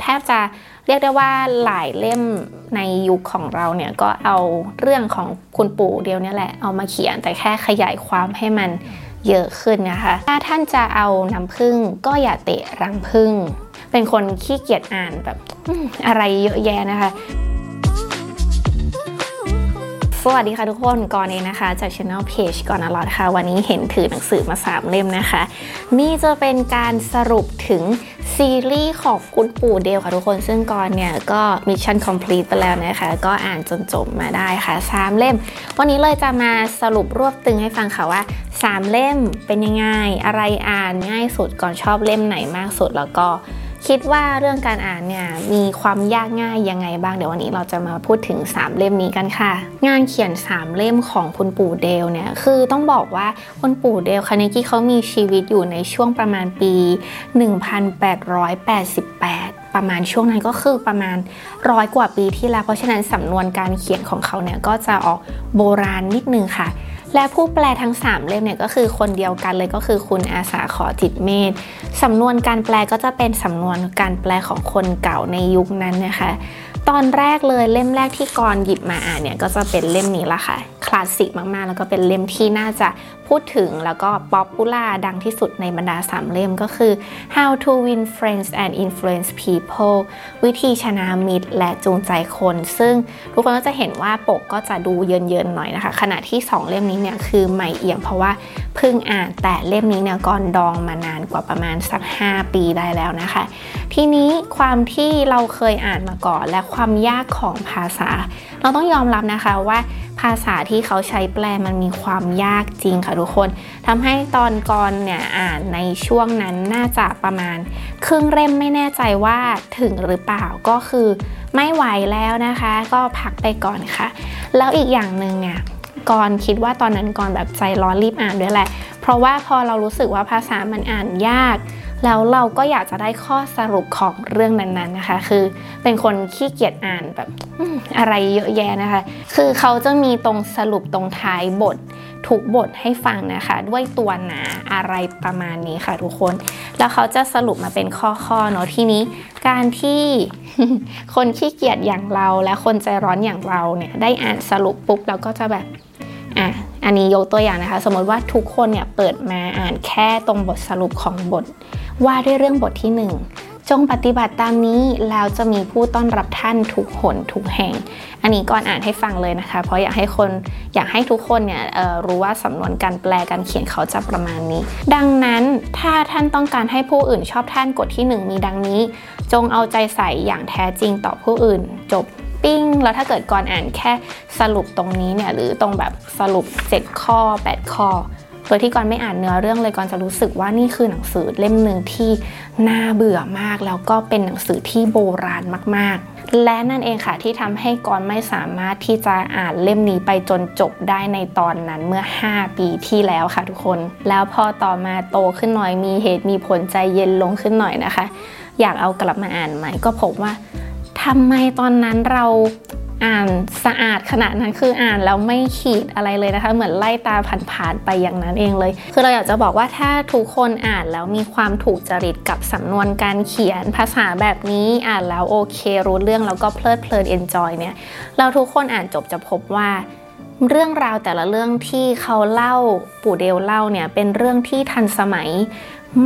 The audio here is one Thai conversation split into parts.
แทบจะเรียกได้ว่าหลายเล่มในยุคของเราเนี่ยก็เอาเรื่องของคุณปู่เดียวนี่แหละเอามาเขียนแต่แค่ขยายความให้มันเยอะขึ้นนะคะ ถ้าท่านจะเอาน้ำผึ้งก็อย่าเตะรังผึ้งเป็นคนขี้เกียจอ่านแบบอะไรเยอะแยะนะคะ สวัสดีค่ะทุกคนก่อนเองนะคะ จาก Channel Page ก่อนอร่อยค่ะ วันนี้เห็นถือหนังสือมาสามเล่มนะคะ นี่จะเป็นการสรุปถึง ซีรีส์ของคุณปู่เดลค่ะทุกคนซึ่งก่อนเนี่ยก็ mission complete ไปแล้วนะคะ ก็อ่านจนจบมาได้ค่ะสามเล่ม วันนี้เลยจะมาสรุปรวบตึงให้ฟังค่ะว่าสามเล่มเป็นยังไง อะไรอ่านง่ายสุดก่อนชอบเล่มไหนมากสุดแล้วก็ คิดว่าเรื่องการอ่านเนี่ยมีความยากง่ายยังไงบ้างเดี๋ยววันนี้เราจะมาพูดถึง 3 เล่มนี้กันค่ะ งานเขียน 3 เล่มของคุณปู่เดลเนี่ยคือต้องบอกว่าคุณปู่เดลคาเนกี้เขามีชีวิตอยู่ในช่วงประมาณปี 1888 ประมาณช่วงนั้นก็คือประมาณร้อยกว่าปีที่แล้วเพราะฉะนั้นสำนวนการเขียนของเขาเนี่ยก็จะออกโบราณนิดนึงค่ะ และผู้แปลทั้ง 3 เล่มเนี่ยก็คือคนเดียวกันเลยก็คือคุณอาสาขอจิตเมธสำนวนการแปลก็จะเป็นสำนวนการแปลของคนเก่าในยุคนั้นนะคะ ตอนแรกเลยเล่มแรกที่กรหยิบมาอ่านเนี่ยก็จะเป็นเล่มนี้ละค่ะ คลาสสิกมากๆ แล้วก็เป็นเล่มที่น่าจะพูดถึงแล้วก็ popular ดังที่สุดในบรรดาสามเล่มก็คือ How to Win Friends and Influence People วิธีชนะมิตรและจูงใจคน ซึ่งทุกคนก็จะเห็นว่าปกก็จะดูเยินๆหน่อยนะคะ ขณะที่ 2 เล่มนี้เนี่ยคือใหม่เอี่ยมเพราะว่าเพิ่งอ่านแต่เล่มนี้เนี่ยก่อนดองมานานกว่าประมาณสัก 5 ปีได้แล้วนะคะ ทีนี้ความที่เราเคยอ่านมาก่อน และความยากของภาษา เราต้องยอมรับนะคะว่าภาษาที่เขาใช้แปลมันมีความยากจริงค่ะทุกคนทำให้ตอนก่อนเนี่ยอ่านในช่วงนั้นน่าจะประมาณ ครึ่งเล่มไม่แน่ใจว่าถึงหรือเปล่าก็คือไม่ไหวแล้วนะคะ ก็พักไปก่อนค่ะ แล้วอีกอย่างหนึ่งเนี่ยก่อนคิดว่าตอนนั้นก่อนแบบใจร้อนรีบอ่านด้วยแหละ เพราะว่าพอเรารู้สึกว่าภาษามันอ่านยาก แล้วเราก็อยากจะได้ข้อสรุปของเรื่องนั้นๆนะคะ คือเป็นคนขี้เกียจอ่านแบบอะไรเยอะแยะนะคะ คือเขาจะมีตรงสรุปตรงท้ายบททุกบทให้ฟังนะคะ ด้วยตัวหนาอะไรประมาณนี้ค่ะทุกคน แล้วเขาจะสรุปมาเป็นข้อๆเนาะทีนี้การที่คนขี้เกียจอย่างเราและคนใจร้อนอย่างเราเนี่ยได้อ่านสรุปปุ๊บเราก็จะแบบอะอันนี้ยกตัวอย่างนะคะ สมมติว่าทุกคนเนี่ยเปิดมาอ่านแค่ตรงบทสรุปของบท ว่าด้วยเรื่องบทที่ 1 จงปฏิบัติตามนี้แล้วจะมีผู้ต้อนรับท่านทุกหนทุกแห่ง อันนี้ก่อนอ่านให้ฟังเลยนะคะ เพราะอยากให้คนอยากให้ทุกคนเนี่ยรู้ว่าสำนวนการแปลการเขียนเขาจะประมาณนี้ ดังนั้นถ้าท่านต้องการให้ผู้อื่นชอบท่านกฎที่ 1 มีดังนี้ จงเอาใจใส่อย่างแท้จริงต่อผู้อื่น จบปิ้งแล้วถ้าเกิดก่อนอ่านแค่สรุปตรงนี้เนี่ยหรือตรงแบบสรุป 7 ข้อ 8 ข้อ โดยที่ก่อนไม่อ่านเนื้อเรื่องเลยก่อนจะรู้สึกว่านี่คือหนังสือเล่มหนึ่งที่น่าเบื่อมาก แล้วก็เป็นหนังสือที่โบราณมากๆ และนั่นเองค่ะที่ทำให้ก่อนไม่สามารถที่จะอ่านเล่มนี้ไปจนจบได้ในตอนนั้นเมื่อ 5 ปีที่แล้วค่ะทุกคน แล้วพอต่อมาโตขึ้นหน่อยมีเหตุมีผลใจเย็นลงขึ้นหน่อยนะคะ อยากเอากลับมาอ่านใหม่ก็พบว่าทำไมตอนนั้นเรา อ่านสะอาดขนาดนั้นคืออ่านแล้วไม่ขีดอะไรเลยนะคะ เหมือนไล่ตาผ่านๆไปอย่างนั้นเองเลย คือเราอยากจะบอกว่าถ้าทุกคนอ่านแล้วมีความถูกจริตกับสำนวนการเขียนภาษาแบบนี้อ่านแล้วโอเค รู้เรื่องแล้วก็เพลิดเพลินเอนจอยเนี่ยเราทุกคนอ่านจบจะพบว่าเรื่องราวแต่ละเรื่องที่เขาเล่าปู่เดลเล่าเนี่ยเป็นเรื่องที่ทันสมัย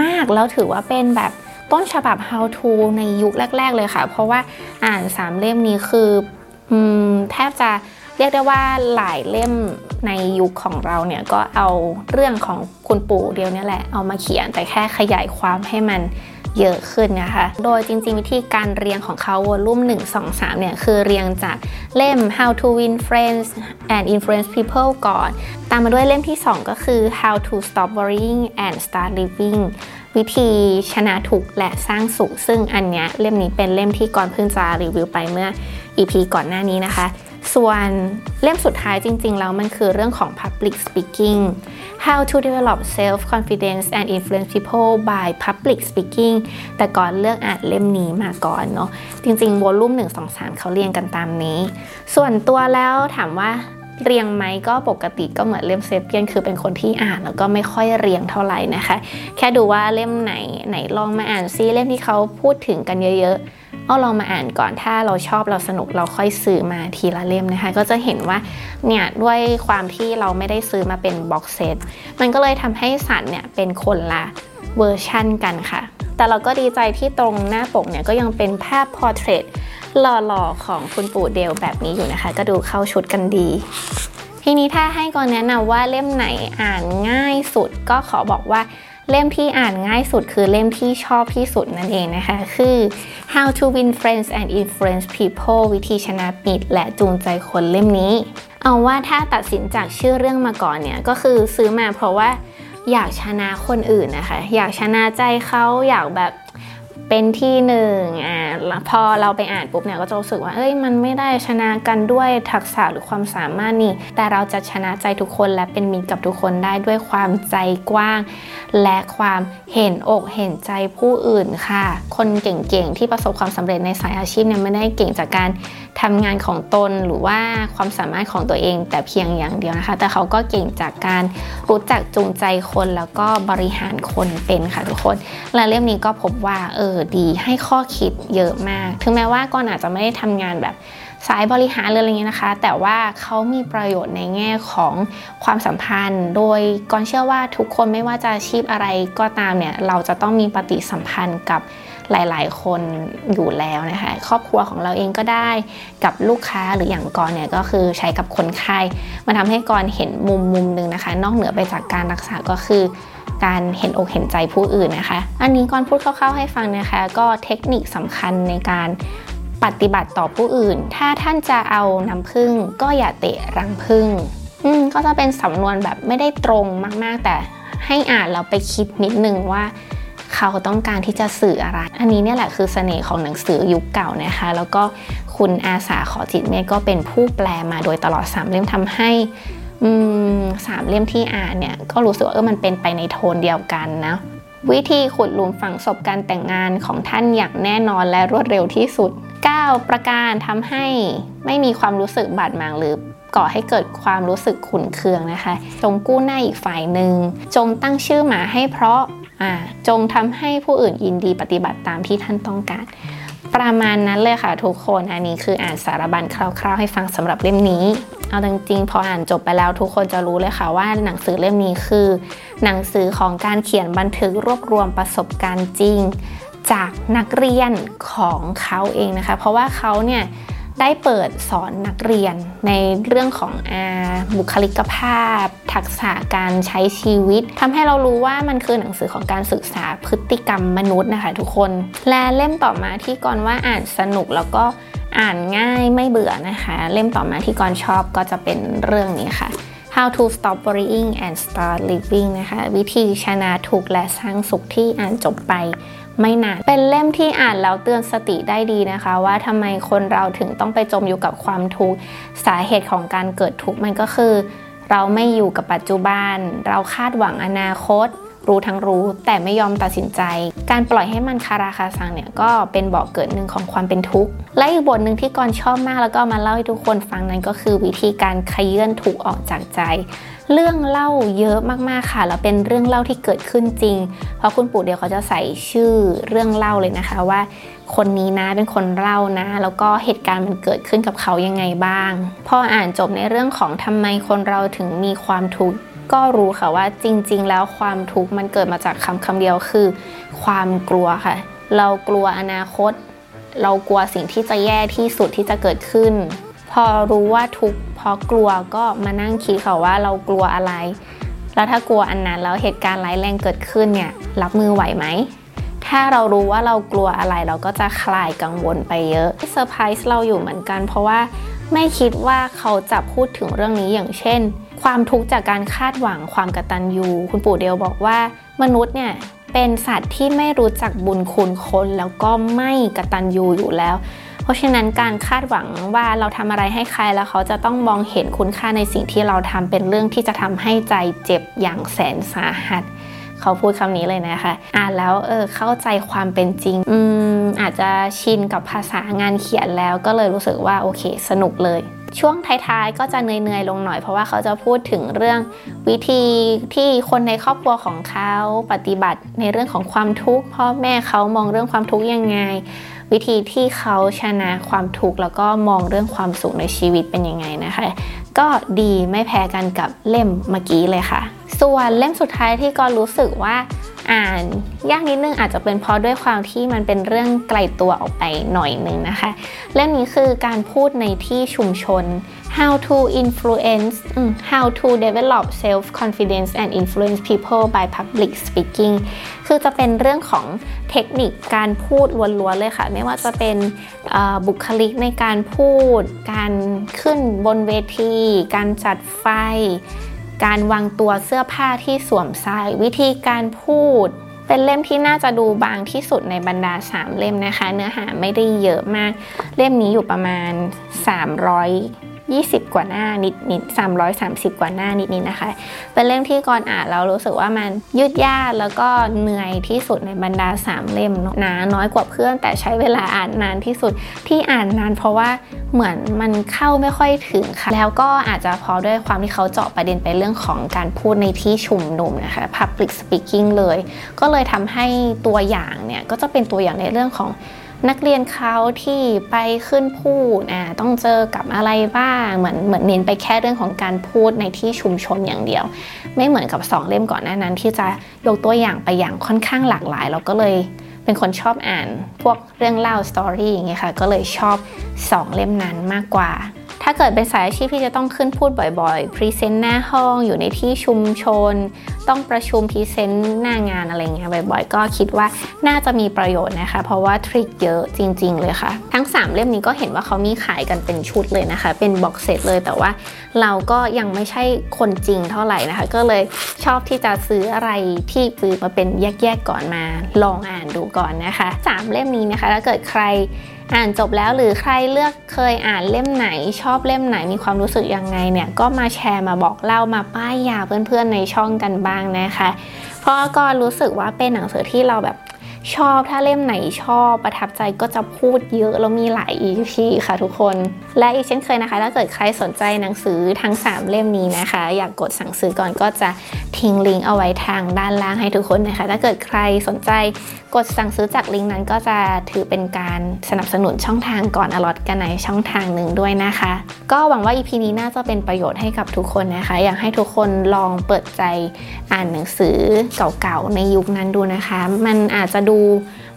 มากแล้วถือว่าเป็นแบบต้นฉบับ how to ในยุคแรก ๆ เลยค่ะ เพราะว่าอ่านสามเล่มนี้คือ แทบจะเรียกได้ว่าหลายเล่มในยุคของเราเนี่ยก็เอาเรื่องของคุณปู่เดียวนี่แหละเอามาเขียนแต่แค่ขยายความให้มันเยอะขึ้นนะคะ โดยจริงๆ วิธีการเรียงของเขาวอลุ่ม 1 2 3 เนี่ย คือเรียงจากเล่ม How to Win Friends and Influence People ก่อน ตามมาด้วยเล่มที่ 2 ก็คือ How to Stop Worrying and Start Living วิธีชนะทุกและสร้างสุข ซึ่งอันเนี้ยเล่มนี้เป็นเล่มที่ก่อนเพิ่งจะรีวิวไปเมื่อ EP ก่อนหน้านี้นะคะ ส่วนเล่มสุดท้ายจริงๆ แล้วมันคือเรื่องของ Public Speaking How to develop self confidence and influence people by public speaking แต่ก่อนเลือกอ่านเล่มนี้มาก่อนเนาะจริงๆวอลุ่ม1 2 3 เขาเรียงกันตามนี้ ส่วนตัวแล้วถามว่า เรียงไหมก็ปกติก็เหมือนเล่มเซเปียนคือเป็นคนที่อ่านแล้วก็ไม่ค่อยเรียงเท่าไหร่นะคะ แค่ดูว่าเล่มไหนไหนลองมาอ่านซิเล่มที่เขาพูดถึงกันเยอะๆเอาลองมาอ่านก่อนถ้าเราชอบเราสนุกเราค่อยซื้อมาทีละเล่มนะคะ ก็จะเห็นว่าเนี่ยด้วยความที่เราไม่ได้ซื้อมาเป็น box set มันก็เลยทำให้สันเนี่ยเป็นคนละเวอร์ชั่นกันค่ะ แต่เราก็ดีใจที่ตรงหน้าปกเนี่ยก็ยังเป็นภาพ portrait หล่อๆของคุณปู่เดลแบบนี้อยู่นะคะ ก็ดูเข้าชุดกันดี ทีนี้ถ้าให้ก่อนแนะนำว่าเล่มไหนอ่านง่ายสุด ก็ขอบอกว่าเล่มที่อ่านง่ายสุดคือเล่มที่ชอบที่สุดนั่นเองนะคะ คือ How to Win Friends and Influence People วิธีชนะมิตรและจูงใจคนเล่มนี้ เอาว่าถ้าตัดสินจากชื่อเรื่องมาก่อนเนี่ย ก็คือซื้อมาเพราะว่าอยากชนะคนอื่นนะคะ อยากชนะใจเขาอยากแบบ เป็นที่หนึ่งอ่าพอเราไปอ่านปุ๊บเนี่ยก็จะรู้สึกว่าเอ้ยมันไม่ได้ชนะกันด้วยทักษะหรือความสามารถนี่ แต่เราจะชนะใจทุกคนและเป็นมิตรกับทุกคนได้ด้วยความใจกว้าง และความเห็นอกเห็นใจผู้อื่นค่ะ คนเก่งๆที่ประสบความสำเร็จในสายอาชีพเนี่ยไม่ได้เก่งจากการทำงานของตนหรือว่าความสามารถของตัวเอง แต่เพียงอย่างเดียวนะคะ แต่เขาก็เก่งจากการรู้จักจูงใจคนแล้วก็บริหารคนเป็นค่ะทุกคน และเล่มนี้ก็พบว่าเออดีให้ข้อคิดเยอะมาก ถึงแม้ว่าก่อนอาจจะไม่ได้ทำงานแบบสายบริหารเลยอะไรเงี้ยนะคะ แต่ว่าเขามีประโยชน์ในแง่ของความสัมพันธ์ โดยก่อนเชื่อว่าทุกคนไม่ว่าจะอาชีพอะไรก็ตามเนี่ย เราจะต้องมีปฏิสัมพันธ์กับหลาย ๆ คนอยู่แล้วนะคะ ครอบครัวของเราเองก็ได้กับลูกค้าหรืออย่างกรเนี่ยก็คือใช้กับคนไข้มาทำให้กรเห็นมุมมุมหนึ่งนะคะ นอกเหนือไปจากการรักษาก็คือ การเห็นอกเห็นใจผู้อื่นนะคะ อันนี้ก่อนพูดคร่าวๆให้ฟังนะคะ ก็เทคนิคสำคัญในการปฏิบัติต่อผู้อื่น ถ้าท่านจะเอาน้ำผึ้งก็อย่าเตะรังผึ้งอืมก็จะเป็นสำนวนแบบไม่ได้ตรงมากๆ แต่ให้อ่านเราไปคิดนิดนึงว่า เขาต้องการที่จะสื่ออะไร อันนี้เนี่ยแหละคือเสน่ห์ของหนังสือยุคเก่านะคะ แล้วก็คุณอาสาขอจิตเมฆก็เป็นผู้แปลมาโดยตลอด3เล่มทำให้ สามเล่มที่อ่านเนี่ยก็รู้สึกว่าเออมันเป็นไปในโทนเดียวกันนะวิธีขุดหลุมฝังศพการแต่งงานของท่านอย่างแน่นอนและรวดเร็วที่สุด 9 ประการทำให้ไม่มีความรู้สึกบาดหมางหรือก่อให้เกิดความรู้สึกขุนเคืองนะคะ จงกู้หน้าอีกฝ่ายหนึ่ง จงตั้งชื่อหมาให้เพราะจงทำให้ผู้อื่นยินดีปฏิบัติตามที่ท่านต้องการ ประมาณนั้นเลยค่ะทุกคน อันนี้คืออ่านสารบัญคร่าวๆให้ฟังสำหรับเล่มนี้ เอาจริงๆ พออ่านจบไปแล้วทุกคนจะรู้เลยค่ะว่าหนังสือเล่มนี้คือ หนังสือของการเขียนบันทึกรวบรวมประสบการณ์จริง จากนักเรียนของเขาเองนะคะ เพราะว่าเขาเนี่ยได้เปิดสอนนักเรียนในเรื่องของอาบุคลิกภาพ ทักษะการใช้ชีวิตทำให้เรารู้ว่ามันคือหนังสือของการศึกษาพฤติกรรมมนุษย์นะคะทุกคน และเล่มต่อมาที่ก่อนว่าอ่านสนุกแล้วก็ อ่านง่ายไม่เบื่อนะคะ เล่มต่อมาที่กอนชอบก็จะเป็นเรื่องนี้ค่ะ How to Stop Worrying and Start Living นะคะ วิธีชนะทุกและสร้างสุขที่อ่านจบไปไม่นาน เป็นเล่มที่อ่านแล้วเตือนสติได้ดีนะคะ ว่าทำไมคนเราถึงต้องไปจมอยู่กับความทุกข์สาเหตุของการเกิดทุกข์มันก็คือ เราไม่อยู่กับปัจจุบัน เราคาดหวังอนาคต รู้ทั้งรู้แต่ไม่ยอมตัดสินใจ การปล่อยให้มันคาราคาซังเนี่ยก็เป็นบอกเกิดหนึ่งของความเป็นทุกข์และอีกบทหนึ่งที่กอนชอบมากแล้วก็มาเล่าให้ทุกคนฟังนั้นก็คือวิธีการขยื่นทุกออกจากใจ เรื่องเล่าเยอะมากๆค่ะแล้วเป็นเรื่องเล่าที่เกิดขึ้นจริง เพราะคุณปู่เดียวเขาจะใส่ชื่อเรื่องเล่าเลยนะคะว่าคนนี้นะเป็นคนเล่านะ แล้วก็เหตุการณ์มันเกิดขึ้นกับเขายังไงบ้าง พออ่านจบในเรื่องของทำไมคนเราถึงมีความทุกข์ ก็รู้ค่ะว่าจริง ๆ แล้วความทุกข์มันเกิดมาจากคำคำเดียวคือ ความกลัวค่ะ เรากลัวอนาคต เรากลัวสิ่งที่จะแย่ที่สุดที่จะเกิดขึ้น พอรู้ว่าทุกข์พอกลัวก็มานั่งคิดค่ะว่าเรากลัวอะไร แล้วถ้ากลัวอันนั้นแล้วเหตุการณ์ร้ายแรงเกิดขึ้นเนี่ยรับมือไหวไหมถ้าเรารู้ว่าเรากลัวอะไรเราก็จะคลายกังวลไปเยอะเซอร์ไพรส์เราอยู่เหมือนกัน เพราะว่าไม่คิดว่าเขาจะพูดถึงเรื่องนี้อย่างเช่น ความทุกข์จากการคาดหวังความกตัญญูคุณปู่เดียวบอกว่ามนุษย์เนี่ยเป็นสัตว์ที่ไม่รู้จักบุญคุณคนแล้วก็ไม่กตัญญูอยู่แล้ว เพราะฉะนั้นการคาดหวังว่าเราทำอะไรให้ใครแล้วเขาจะต้องมองเห็นคุณค่าในสิ่งที่เราทำเป็นเรื่องที่จะทำให้ใจเจ็บอย่างแสนสาหัส เขาพูดคำนี้เลยนะคะ อ่านแล้วเออเข้าใจความเป็นจริง อืมอาจจะชินกับภาษางานเขียนแล้วก็เลยรู้สึกว่าโอเค สนุกเลยช่วงท้ายๆ ก็จะเหนื่อยๆ ลงหน่อยเพราะว่าเขาจะพูดถึงเรื่องวิธีที่คนในครอบครัวของเขาปฏิบัติในเรื่องของความทุกข์พ่อแม่เขามองเรื่องความทุกข์ยังไง วิธีที่เขาชนะความทุกข์แล้วก็มองเรื่องความสุขในชีวิตเป็นยังไงนะคะ ก็ดีไม่แพ้กันกับเล่มเมื่อกี้เลยค่ะ ส่วนเล่มสุดท้ายที่ก็รู้สึกว่าอ่านยากนิดนึงอาจจะเป็นเพราะด้วยความที่มันเป็นเรื่องไกลตัวออกไปหน่อยนึงนะคะ เล่มนี้คือการพูดในที่ชุมชน how to influence how to develop self confidence and influence people by public speaking คือจะเป็นเรื่องของเทคนิคการพูดล้วนๆเลยค่ะ ไม่ว่าจะเป็นบุคลิกในการพูด การขึ้นบนเวที การจัดไฟ การวางตัวเสื้อผ้าที่สวมใส่วิธีการพูดเป็นเล่มที่น่าจะดูบางที่สุดในบรรดา 3 เล่มนะคะ เนื้อหาไม่ได้เยอะมาก เล่มนี้อยู่ประมาณ 300 20 กว่าหน้านิดนิด330 กว่าหน้านิดนิดนะคะ เป็นเล่มที่ก่อนอ่านเรารู้สึกว่ามันยืดยาดแล้วก็เหนื่อยที่สุดในบรรดา 3 เล่มหนาน้อยกว่าเพื่อน แต่ใช้เวลาอ่านนานที่สุดที่อ่านนาน เพราะว่าเหมือนมันเข้าไม่ค่อยถึงค่ะ แล้วก็อาจจะพอด้วยความที่เขาเจาะประเด็นไปเรื่องของการพูดในที่ชุมนุมนะคะ public speaking เลย ก็เลยทำให้ตัวอย่างเนี่ยก็จะเป็นตัวอย่างในเรื่องของ นักเรียนเขาที่ไปขึ้นพูดอ่าต้องเจอกับอะไรบ้างเหมือนเหมือนเน้นไปแค่เรื่องของการพูดในที่ชุมชนอย่างเดียว ไม่เหมือนกับสองเล่มก่อนหน้านั้น ที่จะยกตัวอย่างไปอย่างค่อนข้างหลากหลาย เราก็เลยเป็นคนชอบอ่าน พวกเรื่องเล่าสตอรี่อย่างเงี้ยค่ะก็เลยชอบ 2 เล่มนั้นมากกว่า ถ้าเกิดเป็นสายอาชีพที่จะต้องขึ้นพูดบ่อยๆ พรีเซนต์หน้าห้องอยู่ในที่ชุมชน ต้องประชุม present หน้างานอะไรเงี้ยบ่อยๆ ก็คิดว่าน่าจะมีประโยชน์นะคะ เพราะว่า trick เยอะจริง ๆ เลยค่ะ ทั้ง 3 เล่มนี้ก็เห็นว่าเขามีขายกันเป็นชุดเลยนะคะ เป็น box set เลยแต่ว่าเราก็ยังไม่ใช่คนจริงเท่าไหร่นะคะ ก็เลยชอบที่จะซื้ออะไรที่ซื้อมาเป็นแยกๆก่อนมา ลองอ่านดูก่อนนะคะ 3 เล่มนี้นะคะถ้าเกิดใคร อ่านจบแล้วหรือใครเลือกเคยอ่านเล่มไหน ชอบเล่มไหนมีความรู้สึกยังไงเนี่ยก็มาแชร์มาบอกเล่ามาป้ายยาเพื่อนๆในช่องกันบ้างนะคะ เพราะก็รู้สึกว่าเป็นหนังสือที่เราแบบ ชอบถ้าเล่มไหนชอบประทับใจก็จะพูดเยอะแล้วมีหลาย EP ค่ะทุกคน และอีกเช่นเคยนะคะ ถ้าเกิดใครสนใจหนังสือทั้ง 3 เล่มนี้นะคะ อยากกดสั่งซื้อก่อนก็จะทิ้งลิงก์เอาไว้ทางด้านล่างให้ทุกคนนะคะ ถ้าเกิดใครสนใจกดสั่งซื้อจากลิงก์นั้นก็จะถือเป็นการสนับสนุนช่องทางก่อนอลอตกันในช่องทางหนึ่งด้วยนะคะ ก็หวังว่า EP นี้น่าจะเป็นประโยชน์ให้กับทุกคนนะคะ อยากให้ทุกคนลองเปิดใจอ่านหนังสือเก่าๆในยุคนั้นดูนะคะ มันอาจจะดู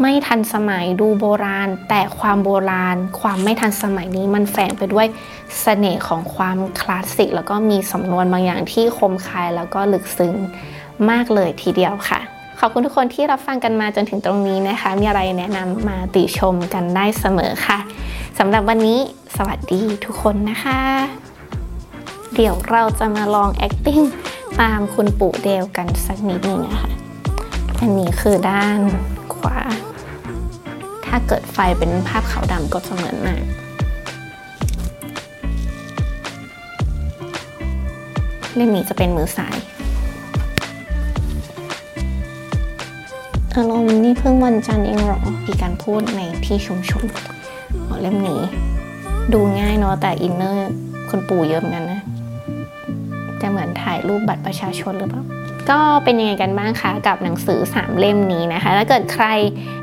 ไม่ทันสมัยดูโบราณ แต่ความโบราณ ความไม่ทันสมัยนี้มันแฝงไปด้วยสเสน่ห์ของความคลาสสิก แล้วก็มีสำนวนบางอย่างที่คมคายแล้วก็ลึกซึ้งมากเลยทีเดียวค่ะ ขอบคุณทุกคนที่รับฟังกันมาจนถึงตรงนี้นะคะ มีอะไรแนะนำมาติชมกันได้เสมอค่ะสำหรับวันนี้สวัสดีทุกคนนะคะ เดี๋ยวเราจะมาลอง acting ตามคุณปู่เดลกันสักนิดหนึ่งนะคะอันนี้คือด้าน ขวา ถ้าเกิดไฟเป็นภาพขาวดำก็จะเหมือนมากเล่มนี้จะเป็นมือซ้าย อารมณ์นี่เพิ่งวันจันทร์เองหรอมีการพูดในที่ชุมชนเล่มนี้ ดูง่ายเนาะแต่อินเนอร์คนปู่เยอะเหมือนกันนะจะเหมือนถ่ายรูปบัตรประชาชนหรือเปล่า ก็เป็นยังไงกันบ้างคะกับหนังสือ 3 เล่มนี้นะคะ ถ้าเกิดใคร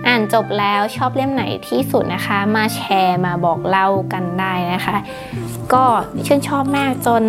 อ่านจบแล้วชอบเล่มไหนที่สุดนะคะ มาแชร์มาบอกเล่ากันได้นะคะ ก็ชื่นชอบมากจน